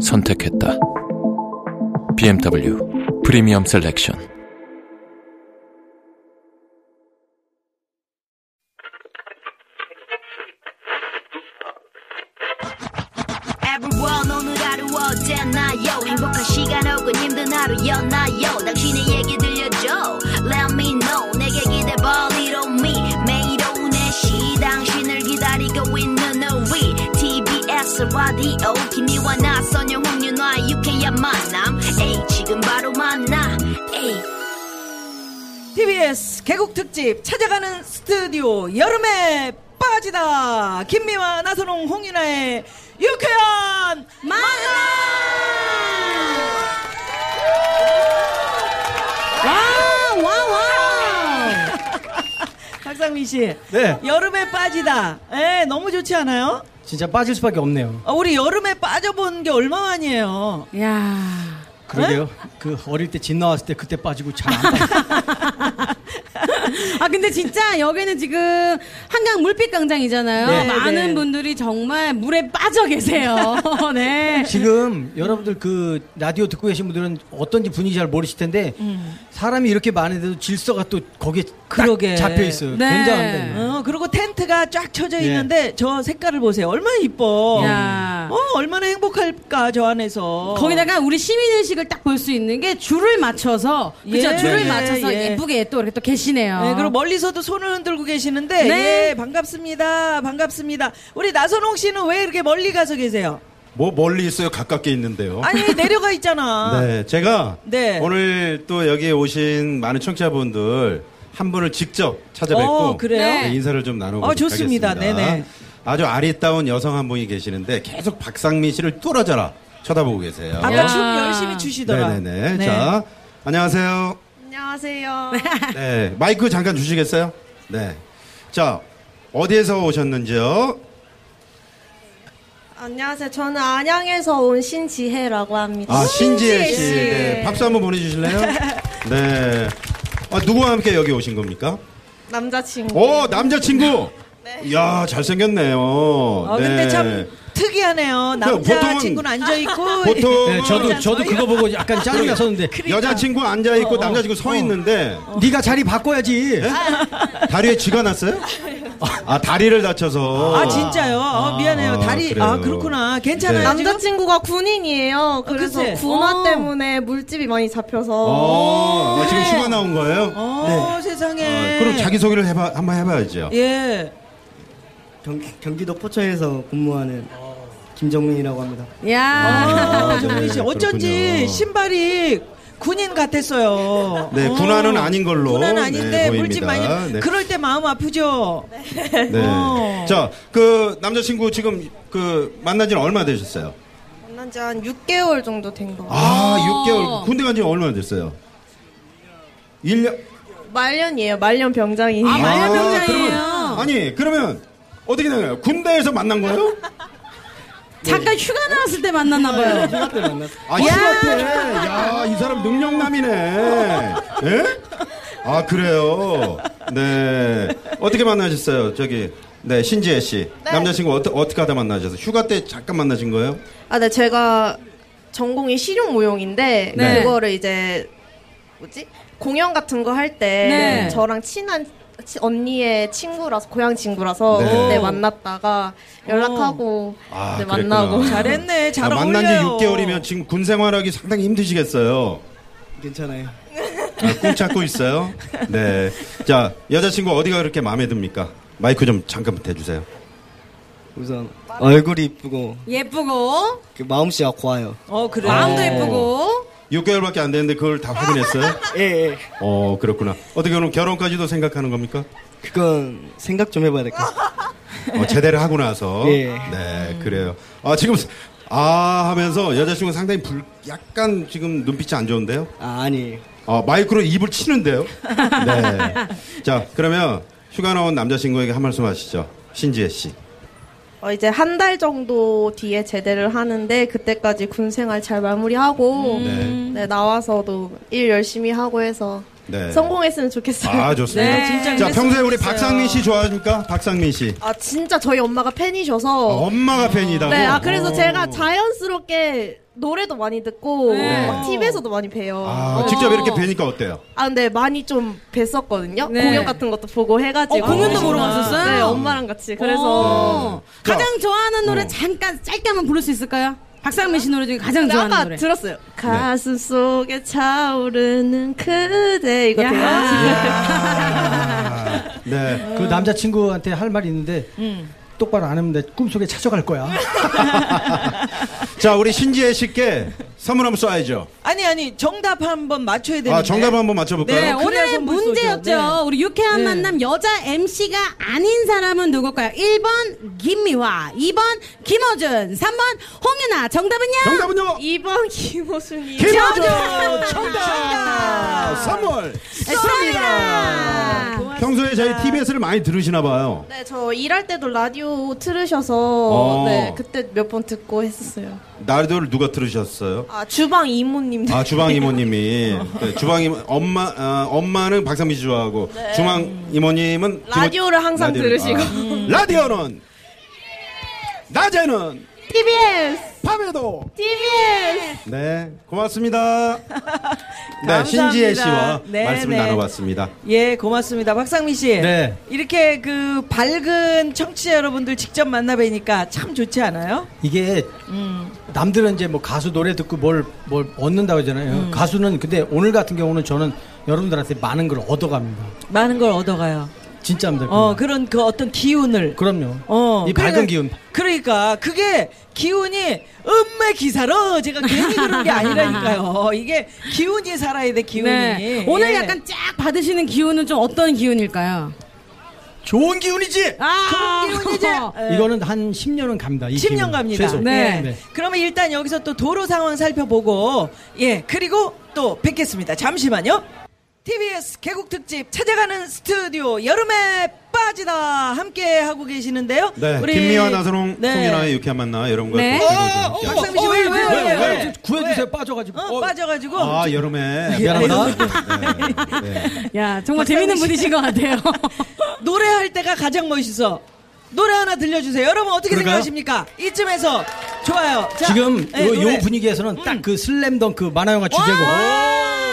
선택했다. BMW 프리미엄 셀렉션. 김미와 나 선영 홍윤아의 유쾌한 만남. 에이 지금 바로 만나. 에이. TBS 개국 특집 찾아가는 스튜디오 여름에 빠지다. 김미화 나선홍 홍윤아의 유쾌한 만남! 와와와. 박상민 씨 네. 여름에 빠지다. 예 너무 좋지 않아요? 진짜 빠질 수밖에 없네요. 아, 우리 여름에 빠져본 게 얼마만이에요? 야. 그러게요. 그 어릴 때진 나왔을 때 그때 빠지고 잘 안 빠져. 아 근데 진짜 여기는 지금 한강 물빛 광장이잖아요. 네, 많은 네. 분들이 정말 물에 빠져 계세요. 네. 지금 여러분들 그 라디오 듣고 계신 분들은 어떤지 분위기 잘 모르실 텐데 사람이 이렇게 많은데도 질서가 또 거기에 딱 그러게. 잡혀 있어요. 네. 굉장합니다. 어, 그리고 텐 트가 쫙 쳐져 예. 있는데 저 색깔을 보세요. 얼마나 이뻐. 야. 어, 얼마나 행복할까 저 안에서. 거기다가 우리 시민 의식을 딱 볼 수 있는 게 줄을 맞춰서 그죠 예, 줄을 예, 맞춰서 예. 예. 쁘게또 이렇게 또 계시네요. 네, 그리고 멀리서도 손을 흔들고 계시는데 네. 예, 반갑습니다. 반갑습니다. 우리 나선홍 씨는 왜 이렇게 멀리 가서 계세요? 뭐 멀리 있어요? 가깝게 있는데요. 아니 내려가 있잖아. 네, 제가 네. 오늘 또 여기에 오신 많은 청취자분들 한 분을 직접 찾아뵙고 어, 그래요? 네, 인사를 좀 나누고 어, 좋습니다. 하겠습니다. 네네. 아주 아리따운 여성 한 분이 계시는데 계속 박상민 씨를 뚫어져라 쳐다보고 계세요. 아까 야. 춤 열심히 추시더라. 네네네. 네. 자, 안녕하세요. 안녕하세요. 네, 마이크 잠깐 주시겠어요? 네. 자, 어디에서 오셨는지요? 안녕하세요. 저는 안양에서 온 신지혜라고 합니다. 아, 신지혜 씨. 씨. 네, 박수 한번 보내주실래요? 네. 아, 누구와 함께 여기 오신 겁니까? 남자친구. 오, 남자친구! 이야, 잘생겼네요. 어, 근데 네. 참 특이하네요. 남자친구는 앉아있고. 보통 네, 저도 저도 그거 보고 약간 짜증 났었는데 여자친구 앉아있고 어, 어. 남자친구 서 있는데 네가 자리 바꿔야지. 다리에 쥐가 났어요? 아, 다리를 다쳐서. 아, 진짜요? 어, 미안해요. 아, 다리, 그래요. 아, 그렇구나. 괜찮아요. 네. 남자친구가 군인이에요. 그래서 그치? 군화 어. 때문에 물집이 많이 잡혀서. 어, 아, 지금 휴가 나온 거예요? 어, 세상에. 아, 그럼 자기 소개를 해봐, 한번 해봐야죠. 예. 경, 경기도 포천에서 근무하는 김정민이라고 합니다. 야. 아, 네, 정민 씨. 어쩐지 그렇군요. 신발이 군인 같았어요. 네, 어. 군화는 아닌 걸로. 군화는 네, 아닌데 보입니다. 물집 많이. 네. 그럴 때 마음 아프죠? 네. 어. 자, 그 남자친구 지금 그 만난 지는 얼마 되셨어요? 만난 지 한 6개월 정도 된 거. 같아요. 아, 6개월. 군대 간 지 얼마나 됐어요? 1년. 말년이에요. 말년 병장이에요. 아, 말년 병장이에요. 그러면, 아니, 그러면 어떻게 되나요? 군대에서 만난 거예요? 잠깐 휴가 나왔을 때 만났나 봐요. 휴가 때 만났어요. 아, 휴가 때. 야, 이 사람 능력남이네. 예? 아, 그래요. 네. 어떻게 만나셨어요? 저기, 네, 신지혜 씨. 남자친구 어떠, 어떻게 하다 만나셨어요? 휴가 때 잠깐 만나신 거예요? 아, 네, 제가 전공이 실용 무용인데 네. 그거를 이제 뭐지 공연 같은 거 할때 네. 저랑 친한 치- 언니의 친구라서 고향 친구라서 네. 그때 만났다가 연락하고 아, 네. 만나고 잘했네. 잘 아, 만난 어울려요. 지 6개월이면 지금 군 생활하기 상당히 힘드시겠어요. 괜찮아요. 아, 꿈 찾고 있어요? 네. 자, 여자친구 어디가 그렇게 마음에 듭니까? 마이크 좀 잠깐 대주세요. 우선 얼굴이 이쁘고 예쁘고 그 마음씨가 고와요. 어, 그래. 마음도 예쁘고 6개월밖에 안 됐는데 그걸 다 확인했어요? 예, 예. 어, 그렇구나. 어떻게 그럼 결혼까지도 생각하는 겁니까? 그건 생각 좀 해봐야 될 것 같아요. 어, 제대를 하고 나서. 예. 네, 그래요. 아, 지금 아 하면서 여자친구 상당히 불 약간 지금 눈빛이 안 좋은데요? 아, 아니. 어, 마이크로 입을 치는데요? 네. 자, 그러면 휴가 나온 남자친구에게 한 말씀 하시죠. 신지혜 씨. 어, 이제 한 달 정도 뒤에 제대를 하는데 그때까지 군 생활 잘 마무리하고 네. 네, 나와서도 일 열심히 하고 해서 네. 성공했으면 좋겠어요. 아, 좋습니다. 네, 진짜 자, 평소에 우리 좋겠어요. 박상민 씨 좋아하십니까? 박상민 씨. 아 진짜 저희 엄마가 팬이셔서 엄마가 팬이다고? 네, 아 그래서 제가 자연스럽게 노래도 많이 듣고 네. 막 TV에서도 많이 봬요. 아, 어. 직접 이렇게 뵈니까 어때요? 아 근데 많이 좀 뵀었거든요. 네. 공연 같은 것도 보고 해가지고 어, 공연도 보러 갔었어요? 네, 엄마랑 같이. 그래서 어. 자. 가장 좋아하는 노래 어. 잠깐 짧게 한번 부를 수 있을까요? 박상민 씨 노래 중에 가장 좋아하는 아까 노래. 들었어요. 가슴 속에 차오르는 그대 이거 야. 돼요? 네. 그 남자친구한테 할 말이 있는데 똑바로 안 하면 내 꿈속에 찾아갈 거야. 자, 우리 신지혜 씨께 선물 한번 쏴야죠. 아니 아니 정답 한번 맞춰야 되는데. 아, 정답 한번 맞춰볼까요? 네, 오늘의 선물 문제였죠. 네. 우리 유쾌한 네. 만남 여자 MC가 아닌 사람은 누굴까요? 1번 김미화, 2번 김어준, 3번 홍윤아. 정답은요? 정답은요? 2번 김호순이. 김호준! 정답! 정답! 선물! 쏩니다. 고맙습니다. 평소에 저희 TBS를 많이 들으시나 봐요. 네, 저 일할 때도 라디오 틀으셔서 어. 네, 그때 몇 번 듣고 했었어요. 라디오를 누가 들으셨어요? 아, 주방 이모님들. 아 주방 이모님이 네, 주방 이모 엄마 어, 엄마는 박상민 씨 좋아하고 주방 이모님은 네. 라디오를 항상 들으시고. 아, 라디오는 낮에는 TBS! 밤에도 TBS! 네 고맙습니다. 네. 신지혜 씨와 네, 말씀을 네. 나눠봤습니다. 예, 고맙습니다. 박상민 씨. 네. 이렇게 그 밝은 청취자 여러분들 직접 만나 뵈니까 참 좋지 않아요? 이게 남들은 이제 뭐 가수 노래 듣고 뭘, 뭘 얻는다고 하잖아요. 가수는 근데 오늘 같은 경우는 저는 여러분들한테 많은 걸 얻어갑니다. 많은 걸 얻어가요. 진짜입니다. 어, 그런 그 어떤 기운을. 그럼요. 어, 이 그러니까- 밝은 기운. 그러니까 그게 기운이 음메 기사로 제가 괜히 그런 게 아니라니까요. 이게 기운이 살아야 돼 기운이. 네. 오늘 예. 약간 쫙 받으시는 기운은 좀 어떤 기운일까요? 좋은 기운이지. 아, 그런 기운이지. 예. 이거는 한 10년은 갑니다. 이 10년 기운은. 갑니다. 최소. 네. 네. 그러면 일단 여기서 또 도로 상황 살펴보고 예 그리고 또 뵙겠습니다. 잠시만요. TBS 개국 특집 찾아가는 스튜디오 여름에 빠지다 함께 하고 계시는데요. 네 우리- 김미화 나선홍 네. 송윤아의 유쾌한 만나 여러분과 네. 함께 박상민 씨 왜, 왜, 왜, 왜요, 왜, 왜? 왜? 구해주세요. 왜? 빠져가지고. 어, 빠져가지고 아 여름에 미안합니다. 네, 네. 야, 정말 재밌는 분이신 것 같아요. 노래할 때가 가장 멋있어. 노래 하나 들려주세요. 여러분 어떻게 그럴까요? 생각하십니까? 이쯤에서 좋아요. 자, 지금 네, 요. 요 분위기에서는 딱그 슬램덩크 만화영화 주제곡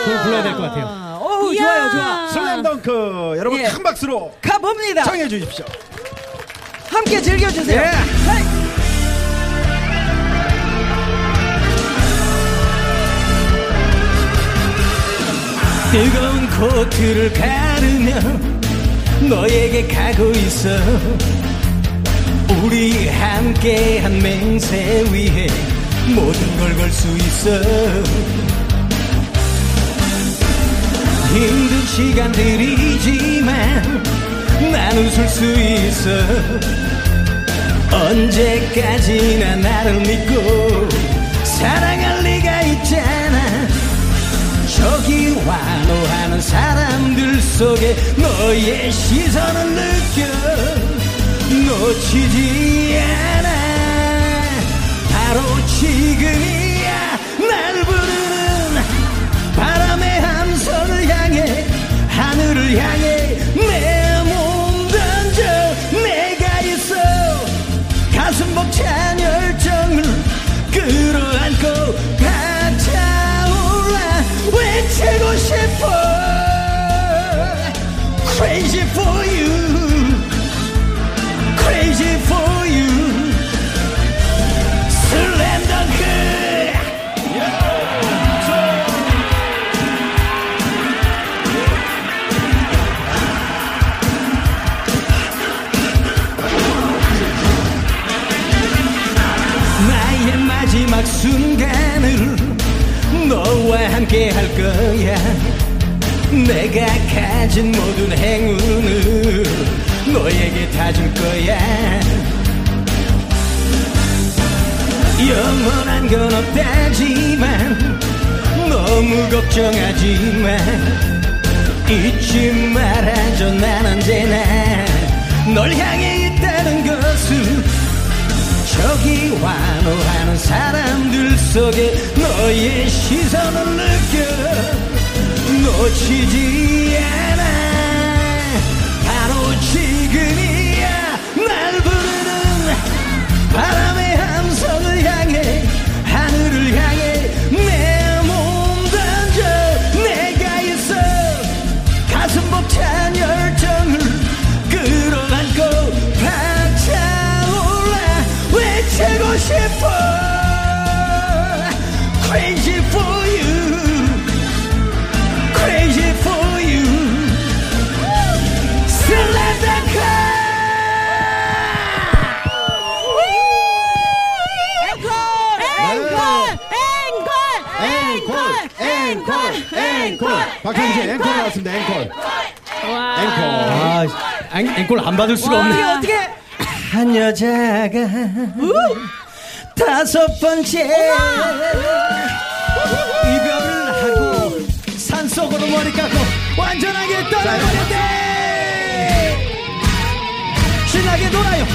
그걸 불러야 될 것 같아요. 좋아요, 좋아. 슬램덩크 여러분 예. 큰 박수로 가봅니다. 청해 주십시오. 함께 즐겨주세요. 예. 뜨거운 코트를 가르며 너에게 가고 있어 우리 함께한 맹세 위해 모든 걸 걸 수 있어 힘든 시간들이지만 난 웃을 수 있어. 언제까지나 나를 믿고 사랑할 리가 있잖아. 저기 환호하는 사람들 속에 너의 시선을 느껴 놓치지 않아. 바로 지금이야. 날 부르는 향해 하늘을 향해 내 몸 던져 내가 있어. 가슴 벅찬 열정을 끌어안고 벅차올라 외치고 싶어. Crazy for you 순간을 너와 함께 할 거야. 내가 가진 모든 행운을 너에게 다 줄 거야. 영원한 건 없다지만 너무 걱정하지 마 잊지 말아줘. 난 언제나 널 향해 것을 저기 환호하는 사람들 속에 너의 시선을 느껴 놓치지 앵콜. 박현진 씨 앵콜 나왔습니다. 앵콜. 앵콜. 아, 앵, 앵콜 안 받을 수가 없네. 어떻게 어떻게? 한 여자가 다섯 번째 이별을 하고 산속으로 머리 깎고 완전하게 떠나버렸대 신나게 놀아요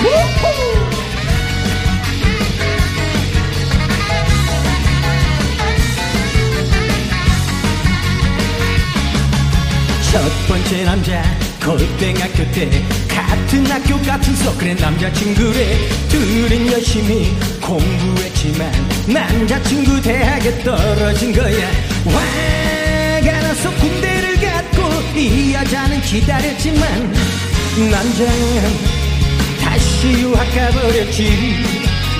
우후! 첫 번째 남자 고등학교 때 같은 학교 같은 수업 그래 남자친구래. 둘은 열심히 공부했지만 남자친구 대학에 떨어진 거야. 화가 나서 군대를 갔고 이 여자는 기다렸지만 남자는 다시 유학 가버렸지.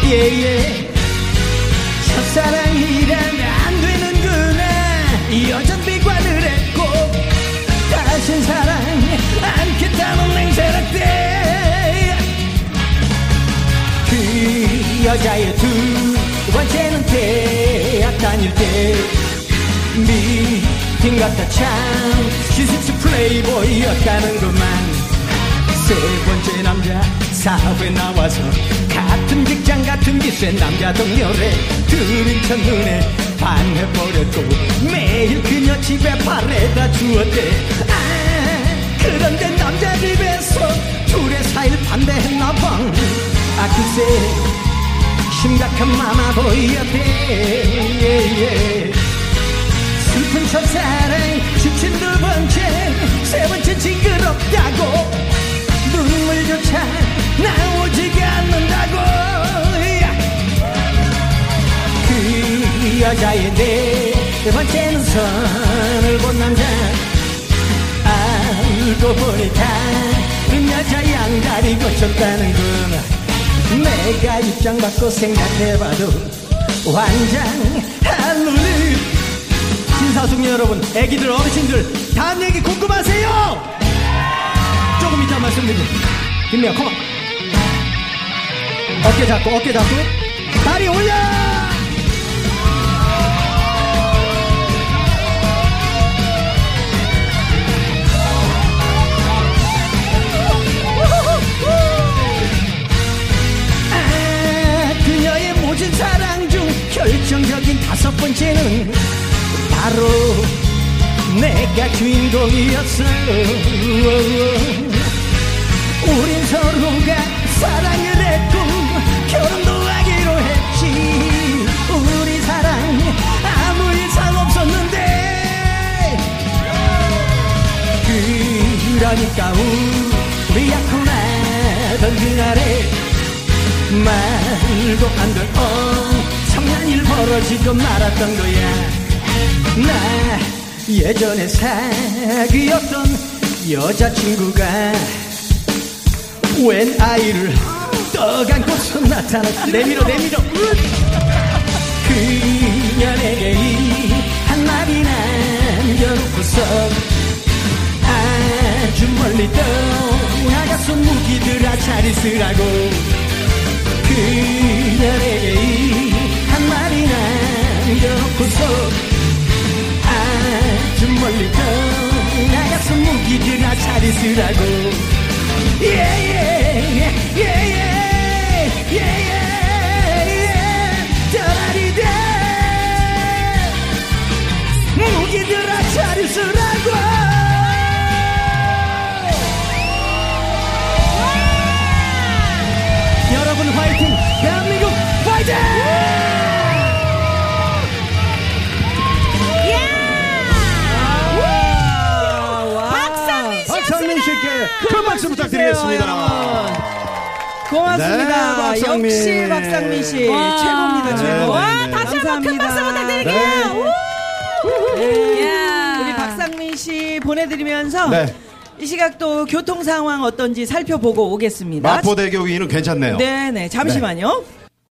예예. 첫사랑이란 안 되는구나. 이 했고 다신 사랑 않겠다는 맹세력대 그 여자의 두 번째는 대학 다닐 때. 미팅 갔다 참 시스트 플레이보이였다는구만. 세 번째 남자 사회 나와서 같은 직장 같은 기세 남자 동료래. 둘인 첫눈에 반해버렸고 매일 그녀 집에 발에다 주었대. 아 그런데 남자 집에서 둘의 사이를 반대했나봐. 아 글쎄. 심각한 마마 보이었대 예, 예. 슬픈 첫사랑 지친 두 번째. 세 번째 징그럽다고. 눈물조차 나오지가 않는다고. 야. 그 여자의 네 번째는 선을 본 남자 알고 보니 다른 여자 양다리 고쳤다는구나 내가 입장 바꿔 생각해봐도 완전 할루리 신사숙 여러분 애기들 어르신들 다음 얘기 궁금하세요? 조금 이따 말씀드릴게요. 김미아 컴온 어깨 잡고 어깨 잡고. 다리 올려 모진 사랑 중 결정적인 다섯 번째는 바로 내가 주인공이었어. 우린 서로가 사랑을 했고 결혼도 하기로 했지. 우리 사랑 아무 이상 없었는데 그러니까 우리 약혼하던 그날에 말도 안될 엄청난 일 벌어지고 말았던 거야. 나 예전에 사귀었던 여자친구가 웬 아이를 떠안고서 나타났 내밀어 내밀어. 그녀에게 이 한마디 남겨놓고서 아주 멀리 떠나가서 무기들아 잘 있으라고 그녀에게 이 한마디 남겨놓고서 아주 멀리 떠나가서 무기들아 잘 있으라고. 예 큰 박수 부탁드리겠습니다. 고맙습니다. 네, 박상민. 역시 박상민 씨 와. 최고입니다. 최고. 네, 와, 네, 네. 다시 한 번 큰 감사합니다. 박수 부탁드릴게요. 네. 네. 우리 박상민 씨 보내드리면서 네. 이 시각 또 교통 상황 어떤지 살펴보고 오겠습니다. 마포대교 위는 괜찮네요. 네네 잠시만요.